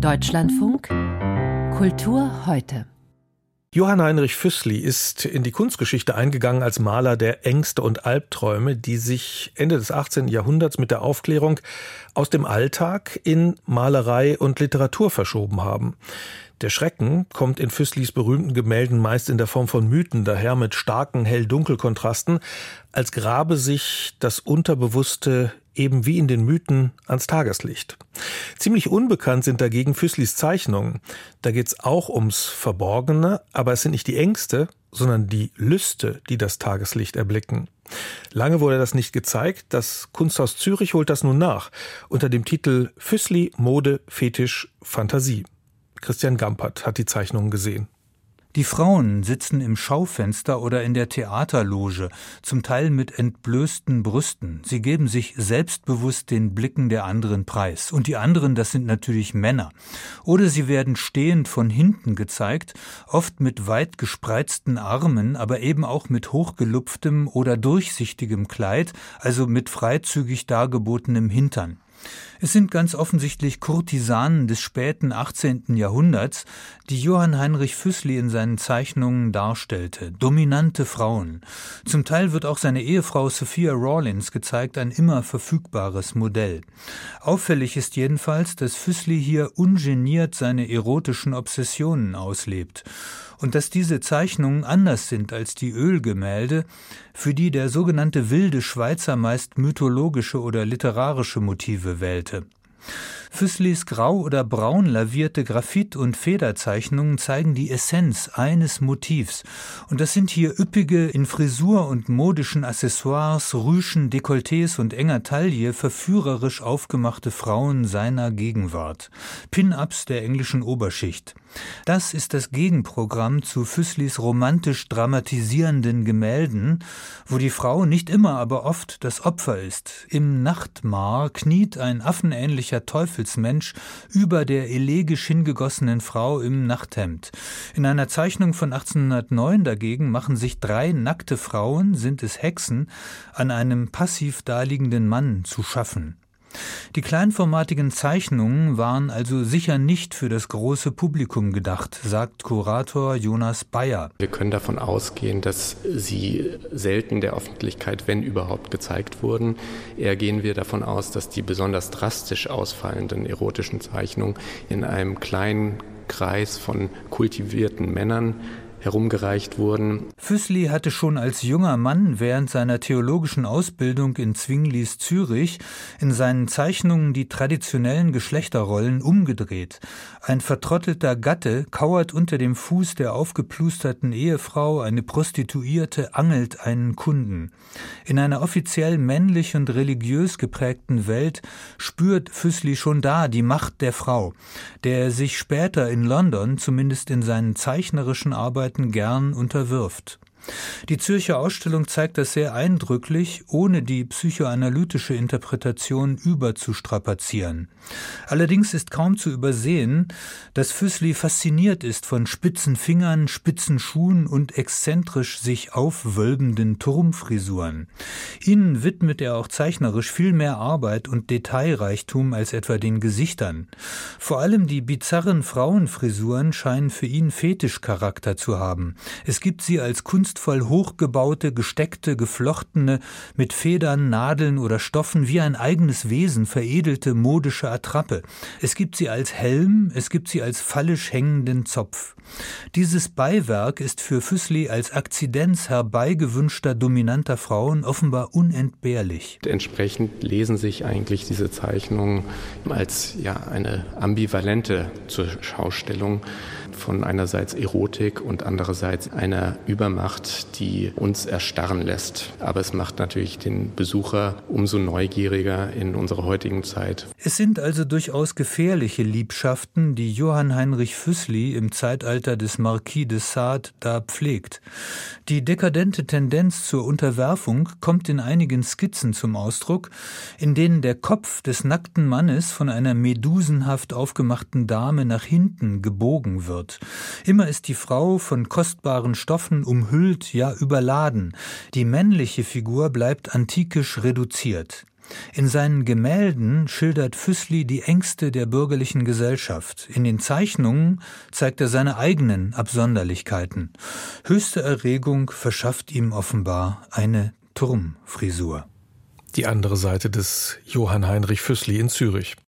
Deutschlandfunk Kultur heute. Johann Heinrich Füssli ist in die Kunstgeschichte eingegangen als Maler der Ängste und Albträume, die sich Ende des 18. Jahrhunderts mit der Aufklärung aus dem Alltag in Malerei und Literatur verschoben haben. Der Schrecken kommt in Füsslis berühmten Gemälden meist in der Form von Mythen daher mit starken Hell-Dunkel-Kontrasten, als grabe sich das Unterbewusste eben wie in den Mythen ans Tageslicht. Ziemlich unbekannt sind dagegen Füsslis Zeichnungen. Da geht's auch ums Verborgene, aber es sind nicht die Ängste, sondern die Lüste, die das Tageslicht erblicken. Lange wurde das nicht gezeigt, das Kunsthaus Zürich holt das nun nach, unter dem Titel Füssli Mode Fetisch Fantasie. Christian Gampert hat die Zeichnungen gesehen. Die Frauen sitzen im Schaufenster oder in der Theaterloge, zum Teil mit entblößten Brüsten. Sie geben sich selbstbewusst den Blicken der anderen preis. Und die anderen, das sind natürlich Männer. Oder sie werden stehend von hinten gezeigt, oft mit weit gespreizten Armen, aber eben auch mit hochgelupftem oder durchsichtigem Kleid, also mit freizügig dargebotenem Hintern. Es sind ganz offensichtlich Kurtisanen des späten 18. Jahrhunderts, die Johann Heinrich Füssli in seinen Zeichnungen darstellte. Dominante Frauen. Zum Teil wird auch seine Ehefrau Sophia Rawlins gezeigt, ein immer verfügbares Modell. Auffällig ist jedenfalls, dass Füssli hier ungeniert seine erotischen Obsessionen auslebt und dass diese Zeichnungen anders sind als die Ölgemälde, für die der sogenannte wilde Schweizer meist mythologische oder literarische Motive wählte. Füsslis grau oder braun lavierte Graphit- und Federzeichnungen zeigen die Essenz eines Motivs. Und das sind hier üppige, in Frisur und modischen Accessoires, Rüschen, Dekolletés und enger Taille verführerisch aufgemachte Frauen seiner Gegenwart. Pin-ups der englischen Oberschicht. Das ist das Gegenprogramm zu Füsslis romantisch dramatisierenden Gemälden, wo die Frau nicht immer, aber oft das Opfer ist. Im Nachtmar kniet ein affenähnlicher Teufelsmensch über der elegisch hingegossenen Frau im Nachthemd. In einer Zeichnung von 1809 dagegen machen sich drei nackte Frauen, sind es Hexen, an einem passiv daliegenden Mann zu schaffen. Die kleinformatigen Zeichnungen waren also sicher nicht für das große Publikum gedacht, sagt Kurator Jonas Bayer. Wir können davon ausgehen, dass sie selten der Öffentlichkeit, wenn überhaupt, gezeigt wurden. Eher gehen wir davon aus, dass die besonders drastisch ausfallenden erotischen Zeichnungen in einem kleinen Kreis von kultivierten Männern herumgereicht wurden. Füssli hatte schon als junger Mann während seiner theologischen Ausbildung in Zwinglis Zürich in seinen Zeichnungen die traditionellen Geschlechterrollen umgedreht. Ein vertrottelter Gatte kauert unter dem Fuß der aufgeplusterten Ehefrau, eine Prostituierte angelt einen Kunden. In einer offiziell männlich und religiös geprägten Welt spürt Füssli schon da die Macht der Frau, der er sich später in London, zumindest in seinen zeichnerischen Arbeiten, Arbeiten gern unterwirft. Die Zürcher Ausstellung zeigt das sehr eindrücklich, ohne die psychoanalytische Interpretation überzustrapazieren. Allerdings ist kaum zu übersehen, dass Füssli fasziniert ist von spitzen Fingern, spitzen Schuhen und exzentrisch sich aufwölbenden Turmfrisuren. Ihnen widmet er auch zeichnerisch viel mehr Arbeit und Detailreichtum als etwa den Gesichtern. Vor allem die bizarren Frauenfrisuren scheinen für ihn Fetischcharakter zu haben. Es gibt sie als Kunst kunstvoll hochgebaute, gesteckte, geflochtene, mit Federn, Nadeln oder Stoffen wie ein eigenes Wesen veredelte modische Attrappe. Es gibt sie als Helm, es gibt sie als fallisch hängenden Zopf. Dieses Beiwerk ist für Füssli als Akzidenz herbeigewünschter dominanter Frauen offenbar unentbehrlich. Entsprechend lesen sich eigentlich diese Zeichnungen als ja eine ambivalente Schaustellung von einerseits Erotik und andererseits einer Übermacht, die uns erstarren lässt. Aber es macht natürlich den Besucher umso neugieriger in unserer heutigen Zeit. Es sind also durchaus gefährliche Liebschaften, die Johann Heinrich Füssli im Zeitalter des Marquis de Sade da pflegt. Die dekadente Tendenz zur Unterwerfung kommt in einigen Skizzen zum Ausdruck, in denen der Kopf des nackten Mannes von einer medusenhaft aufgemachten Dame nach hinten gebogen wird Immer ist die Frau von kostbaren Stoffen umhüllt, ja überladen. Die männliche Figur bleibt antikisch reduziert. In seinen Gemälden schildert Füssli die Ängste der bürgerlichen Gesellschaft. In den Zeichnungen zeigt er seine eigenen Absonderlichkeiten. Höchste Erregung verschafft ihm offenbar eine Turmfrisur. Die andere Seite des Johann Heinrich Füssli in Zürich.